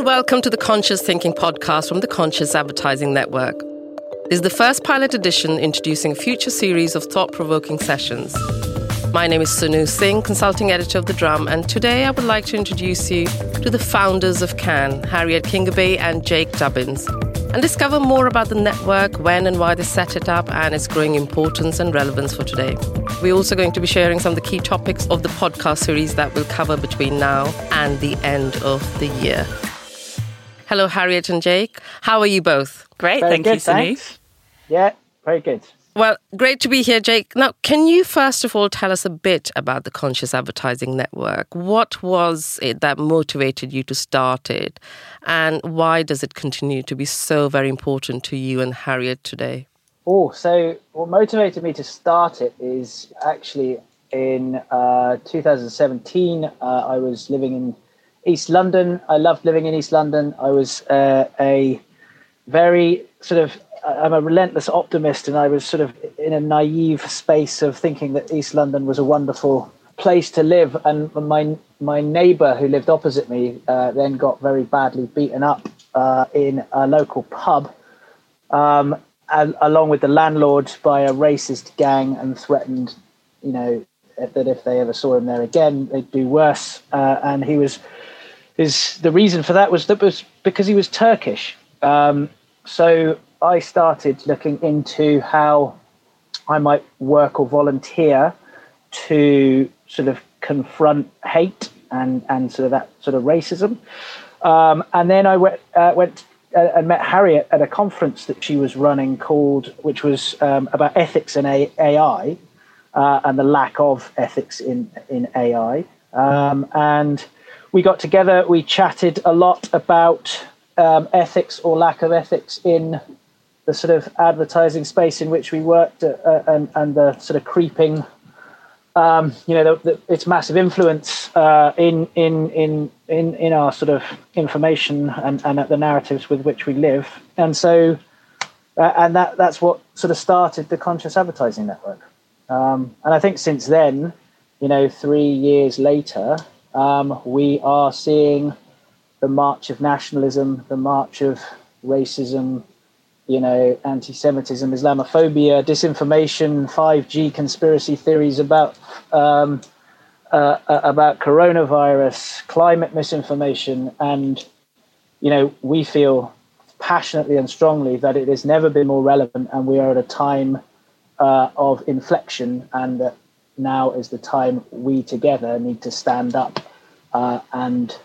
and welcome to the Conscious Thinking podcast from the Conscious Advertising Network. This is the first pilot edition introducing a future series of thought provoking sessions. My name is Sonoo Singh, consulting editor of The Drum, and today I would like to introduce you to the founders of CAN, Harriet Kingaby and Jake Dubbins, and discover more about the network, when and why they set it up, and its growing importance and relevance for today. We're also going to be sharing some of the key topics of the podcast series that we'll cover between now and the end of the year. Hello, Harriet and Jake. How are you both? Great, Very thank good, you, Sonoo. thanks. Yeah, very good. Well, great to be here, Jake. Now, can you first of all tell us a bit about the Conscious Advertising Network? What was it that motivated you to start it? And why does it continue to be so very important to you and Harriet today? Oh, so what motivated me to start it is actually in uh, 2017. Uh, I was living in East London. I loved living in East London. I was uh, a very sort of I'm a relentless optimist, and I was sort of in a naive space of thinking that East London was a wonderful place to live. And my my neighbour who lived opposite me uh, then got very badly beaten up uh, in a local pub, um, al- along with the landlord by a racist gang, and threatened, you know, that if they ever saw him there again, they'd do worse. Uh, and he was is the reason for that was that was because he was Turkish. Um, so I started looking into how I might work or volunteer to sort of confront hate and and sort of that sort of racism. Um, and then I went uh, went uh, and met Harriet at a conference that she was running called, which was um, about ethics in A- AI uh, and the lack of ethics in in AI. Um, and we got together. We chatted a lot about um, ethics or lack of ethics in the sort of advertising space in which we worked, uh, uh, and and the sort of creeping, um, you know, the, the, its massive influence uh, in in in in in our sort of information and and the narratives with which we live, and so, uh, and that that's what sort of started the conscious advertising network, um, and I think since then, you know, three years later, um, we are seeing the march of nationalism, the march of racism, you know, anti-Semitism, Islamophobia, disinformation, 5G conspiracy theories about um, uh, about coronavirus, climate misinformation, and you know, we feel passionately and strongly that it has never been more relevant, and we are at a time uh, of inflection, and that now is the time we together need to stand up uh, and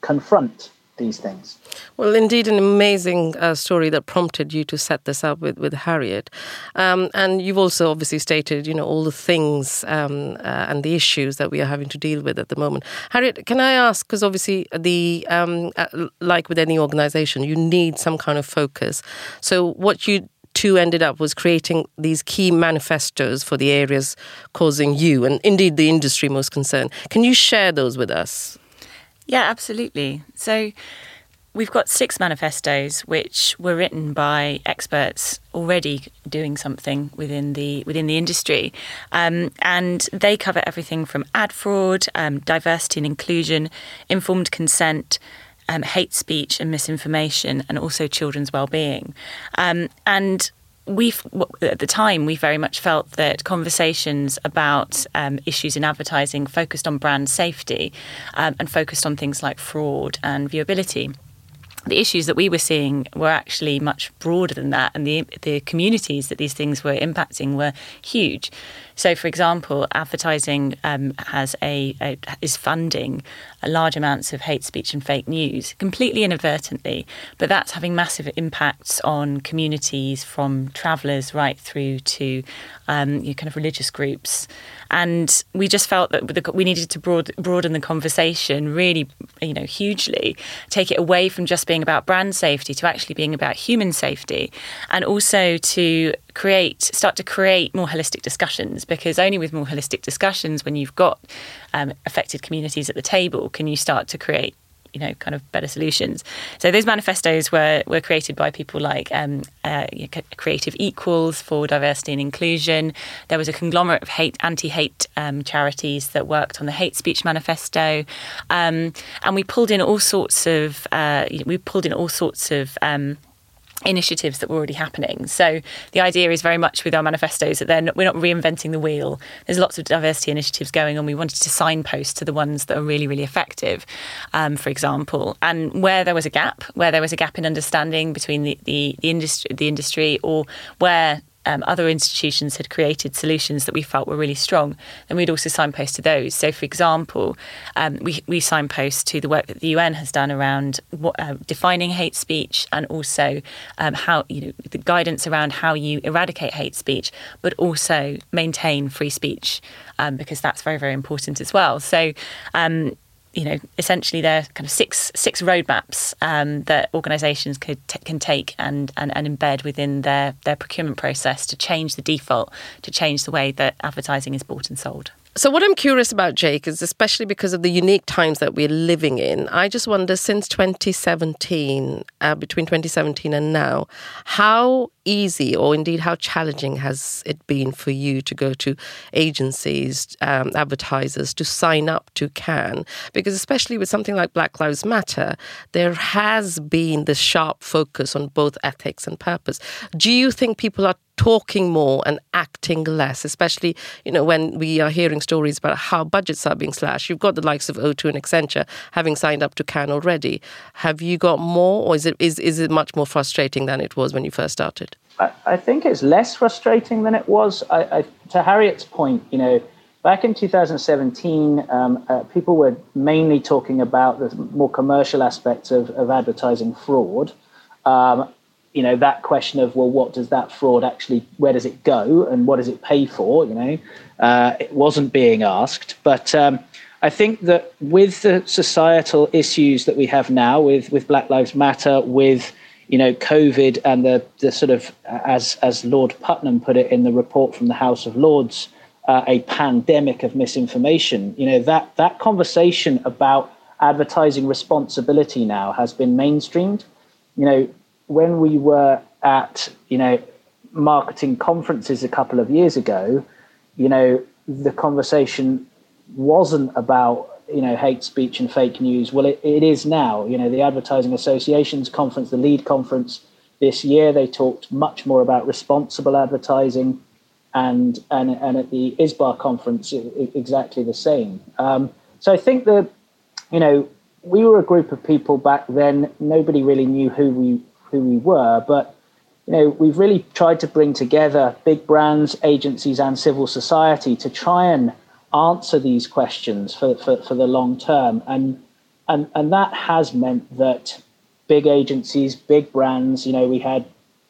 confront these things. Well, indeed, an amazing uh, story that prompted you to set this up with, with Harriet. Um, and you've also obviously stated, you know, all the things um, uh, and the issues that we are having to deal with at the moment. Harriet, can I ask, because obviously, the um, uh, like with any organization, you need some kind of focus. So, what you two ended up was creating these key manifestos for the areas causing you and indeed the industry most concern. Can you share those with us? Yeah, absolutely. So we've got six manifestos which were written by experts already doing something within the within the industry, um, and they cover everything from ad fraud, um, diversity and inclusion, informed consent. Um, hate speech and misinformation, and also children's well-being. Um, and we at the time we very much felt that conversations about um, issues in advertising focused on brand safety um, and focused on things like fraud and viewability the issues that we were seeing were actually much broader than that, and the the communities that these things were impacting were huge. So, for example, advertising um, has a, a, is funding large amounts of hate speech and fake news completely inadvertently, but that's having massive impacts on communities from travellers right through to um, you know, kind of religious groups. And we just felt that we needed to broad, broaden the conversation really, you know, hugely, take it away from just being about brand safety to actually being about human safety, and also to create start to create more holistic discussions because only with more holistic discussions when you've got um, affected communities at the table can you start to create you know kind of better solutions. So those manifestos were were created by people like um, uh, Creative Equals for diversity and inclusion. There was a conglomerate of hate anti-hate um, charities that worked on the hate speech manifesto, um, and we pulled in all sorts of uh, we pulled in all sorts of um, initiatives that were already happening. So the idea is very much with our manifestos that then we're not reinventing the wheel. There's lots of diversity initiatives going on. We wanted to signpost to the ones that are really, really effective, um, for example. And where there was a gap, where there was a gap in understanding between the, the, the industry, the industry, or where um, other institutions had created solutions that we felt were really strong, then we'd also signpost to those. So, for example, um, we, we signpost to the work that the UN has done around what, uh, defining hate speech and also um, how, you know, the guidance around how you eradicate hate speech, but also maintain free speech, um, because that's very, very important as well. So, um, you know, essentially there are kind of six six roadmaps um, that organisations could t- can take and, and, and embed within their their procurement process to change the default, to change the way that advertising is bought and sold. So, what I'm curious about, Jake, is especially because of the unique times that we're living in, I just wonder since 2017, uh, between 2017 and now, how easy or indeed how challenging has it been for you to go to agencies, um, advertisers to sign up to CAN? Because, especially with something like Black Lives Matter, there has been this sharp focus on both ethics and purpose. Do you think people are talking more and acting less, especially you know when we are hearing stories about how budgets are being slashed. You've got the likes of O2 and Accenture having signed up to CAN already. Have you got more, or is is is it much more frustrating than it was when you first started? I, I think it's less frustrating than it was. I, I, to Harriet's point, you know. Back in 2017, um, uh, people were mainly talking about the more commercial aspects of, of advertising fraud. Um, you know that question of well what does that fraud actually where does it go and what does it pay for you know uh, it wasn't being asked but um, i think that with the societal issues that we have now with with black lives matter with you know covid and the the sort of as as lord puttnam put it in the report from the house of lords uh, a pandemic of misinformation you know that that conversation about advertising responsibility now has been mainstreamed. You know when we were at you know marketing conferences a couple of years ago, you know the conversation wasn't about you know hate speech and fake news. Well, it, it is now. You know the Advertising Association's conference, the lead conference this year, they talked much more about responsible advertising, and and and at the ISBA conference, exactly the same. Um, so I think that you know we were a group of people back then. Nobody really knew who we who we were. But you know, we've really tried to bring together big brands, agencies, and civil society to try and answer these questions for, for, for the long term. And, and, and that has meant that big agencies, big brands, you know, we had,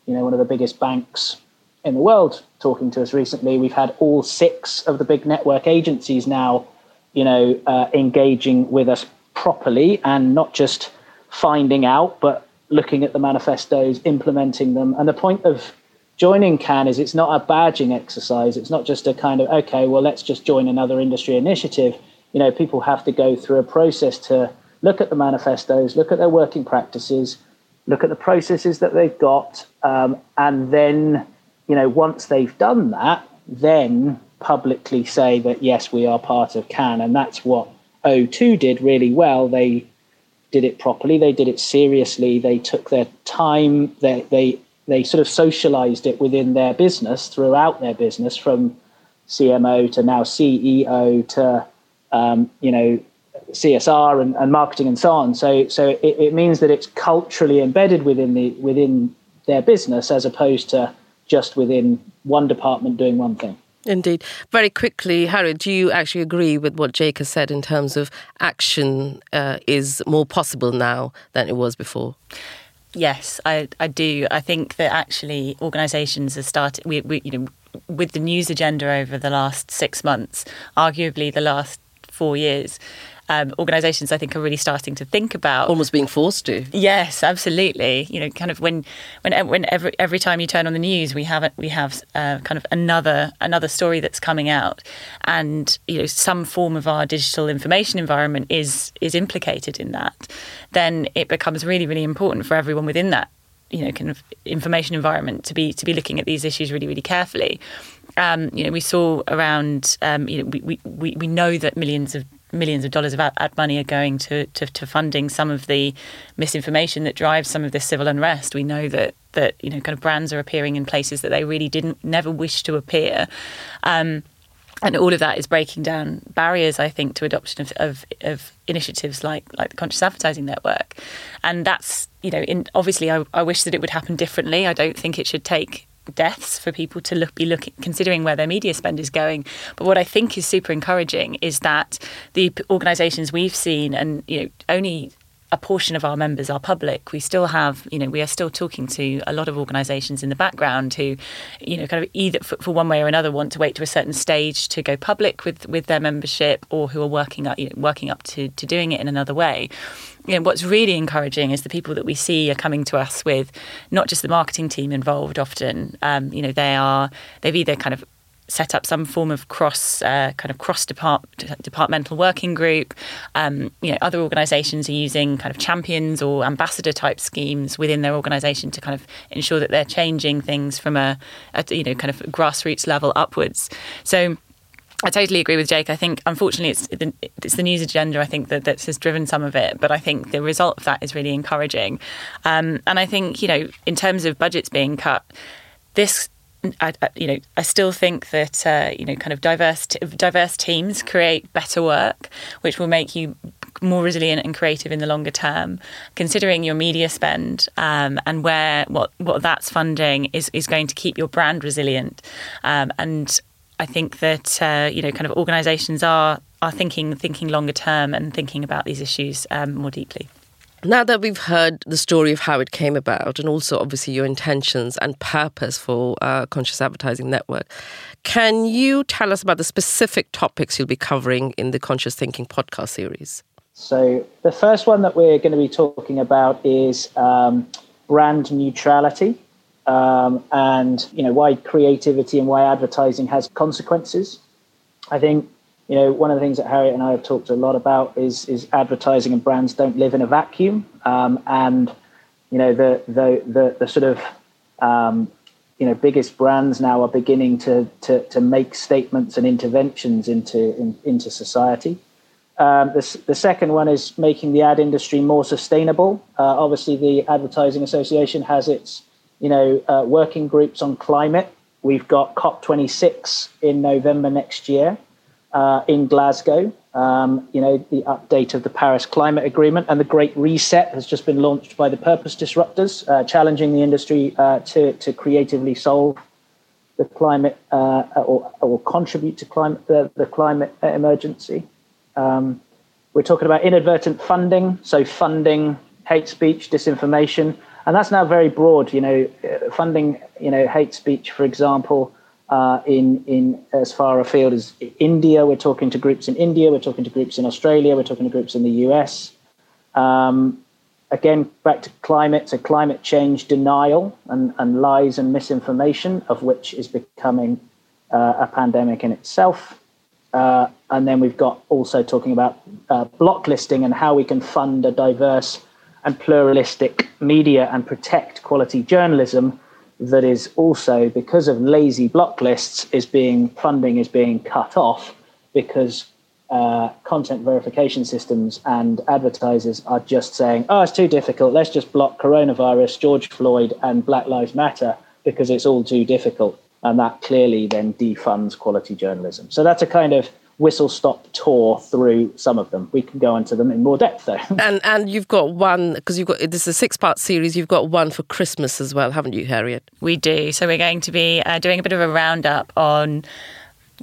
you know, one of the biggest banks in the world talking to us recently. We've had all six of the big network agencies now, you know, uh, engaging with us properly and not just finding out, but looking at the manifestos, implementing them. And the point of joining CAN is it's not a badging exercise. It's not just a kind of, okay, well, let's just join another industry initiative. You know, people have to go through a process to look at the manifestos, look at their working practices, look at the processes that they've got. Um, and then, you know, once they've done that, then publicly say that, yes, we are part of CAN And that's what O2 did really well. They did it properly. They did it seriously. They took their time. They they they sort of socialized it within their business throughout their business, from CMO to now CEO to um, you know CSR and, and, marketing and so on. So so it, it means that it's culturally embedded within the within their business as opposed to just within one department doing one thing. Indeed. Very quickly, Harry, do you actually agree with what Jake has said in terms of action uh, is more possible now than it was before? Yes, I, I do. I think that actually organisations have started. We, we, you know, with the news agenda over the last six months, arguably the last four years, um, organisations I think are really starting to think about. Almost being forced to. Yes, absolutely. You know, kind of when when when every every time you turn on the news, we have we have uh, kind of another another story that's coming out, and you know some form of our digital information environment is is implicated in that. Then it becomes really really important for everyone within that you know kind of information environment to be to be looking at these issues really really carefully. Um, you know, we saw around. Um, you know, we, we we know that millions of millions of dollars of ad, money are going to, to, to funding some of the misinformation that drives some of this civil unrest. We know that that you know kind of brands are appearing in places that they really didn't never wish to appear. Um, and all of that is breaking down barriers, I think, to adoption of, of, of, initiatives like like the Conscious Advertising Network, and that's you know, in, obviously, I, I wish that it would happen differently. I don't think it should take deaths for people to look be looking considering where their media spend is going. But what i think is super encouraging is that the organizations we've seen and you know only a portion of our members are public. We still have, you know, we are still talking to a lot of organisations in the background who, you know, kind of either for, for, one way or another want to wait to a certain stage to go public with with their membership, or who are working up, you know, working up to to doing it in another way. You know, what's really encouraging is the people that we see are coming to us with not just the marketing team involved. Often, um, you know, they are they've either kind of set up some form of cross uh, kind of cross departmental working group. Um, you know, other organisations are using kind of champions or ambassador type schemes within their organisation to kind of ensure that they're changing things from a, a you know kind of grassroots level upwards. So. I totally agree with Jake. I think, unfortunately, it's the, it's the news agenda. I think that that has driven some of it, but I think the result of that is really encouraging. Um, and I think, you know, in terms of budgets being cut, this I, you know, I still think that uh, you know, kind of diverse diverse teams create better work, which will make you more resilient and creative in the longer term. Considering your media spend um, and where what what that's funding is is going to keep your brand resilient, um, and I think that uh, you know, kind of organisations are are thinking thinking longer term and thinking about these issues um, more deeply. Now that we've heard the story of how it came about and also obviously your intentions and purpose for uh, Conscious Advertising Network, can you tell us about the specific topics you'll be covering in the Conscious Thinking podcast series? So, the first one that we're going to be talking about is um, brand neutrality um, and you know why creativity and why advertising has consequences. I think you know, one of the things that Harriet and I have talked a lot about is is advertising and brands don't live in a vacuum, um, and you know the the the, the sort of um, you know biggest brands now are beginning to to, to make statements and interventions into in, into society. Um, the, the second one is making the ad industry more sustainable. Uh, obviously, the Advertising Association has its you know uh, working groups on climate. We've got COP26 in November next year uh, in Glasgow. Um, you know, the update of the Paris Climate Agreement and the Great Reset has just been launched by the Purpose Disruptors, uh, challenging the industry uh, to, to creatively solve the climate uh, or, or contribute to climate the, the climate emergency. Um, we're talking about inadvertent funding, so funding hate speech, disinformation, and that's now very broad. You know, uh, funding, you know, hate speech, for example, uh, in in as far afield as India. We're talking to groups in India. We're talking to groups in Australia. We're talking to groups in the US. Um, again, back to climate, so climate change denial and, and lies and misinformation, of which is becoming uh, a pandemic in itself. Uh, and then we've got also talking about uh, blocklisting and how we can fund a diverse and pluralistic media and protect quality journalism that is also because of lazy block lists is being funding is being cut off because uh, content verification systems and advertisers are just saying, "Oh, it's too difficult. Let's just block coronavirus, George Floyd, and Black Lives Matter because it's all too difficult." And that clearly then defunds quality journalism. So that's a kind of whistle stop tour through some of them. We can go into them in more depth though. and and you've got one because you've got this is a six part series. You've got one for Christmas as well, haven't you, Harriet? We do. So we're going to be uh, doing a bit of a roundup on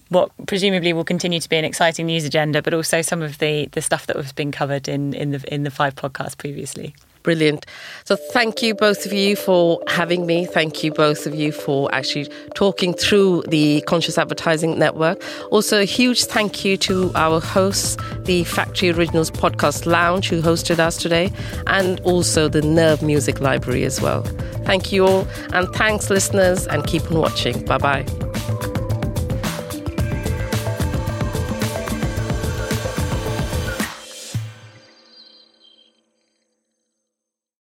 what presumably will continue to be an exciting news agenda, but also some of the the stuff that has been covered in in the in the five podcasts previously. Brilliant. So, thank you both of you for having me. Thank you both of you for actually talking through the Conscious Advertising Network. Also, a huge thank you to our hosts, the Factory Originals Podcast Lounge, who hosted us today, and also the Nerve Music Library as well. Thank you all, and thanks, listeners, and keep on watching. Bye bye.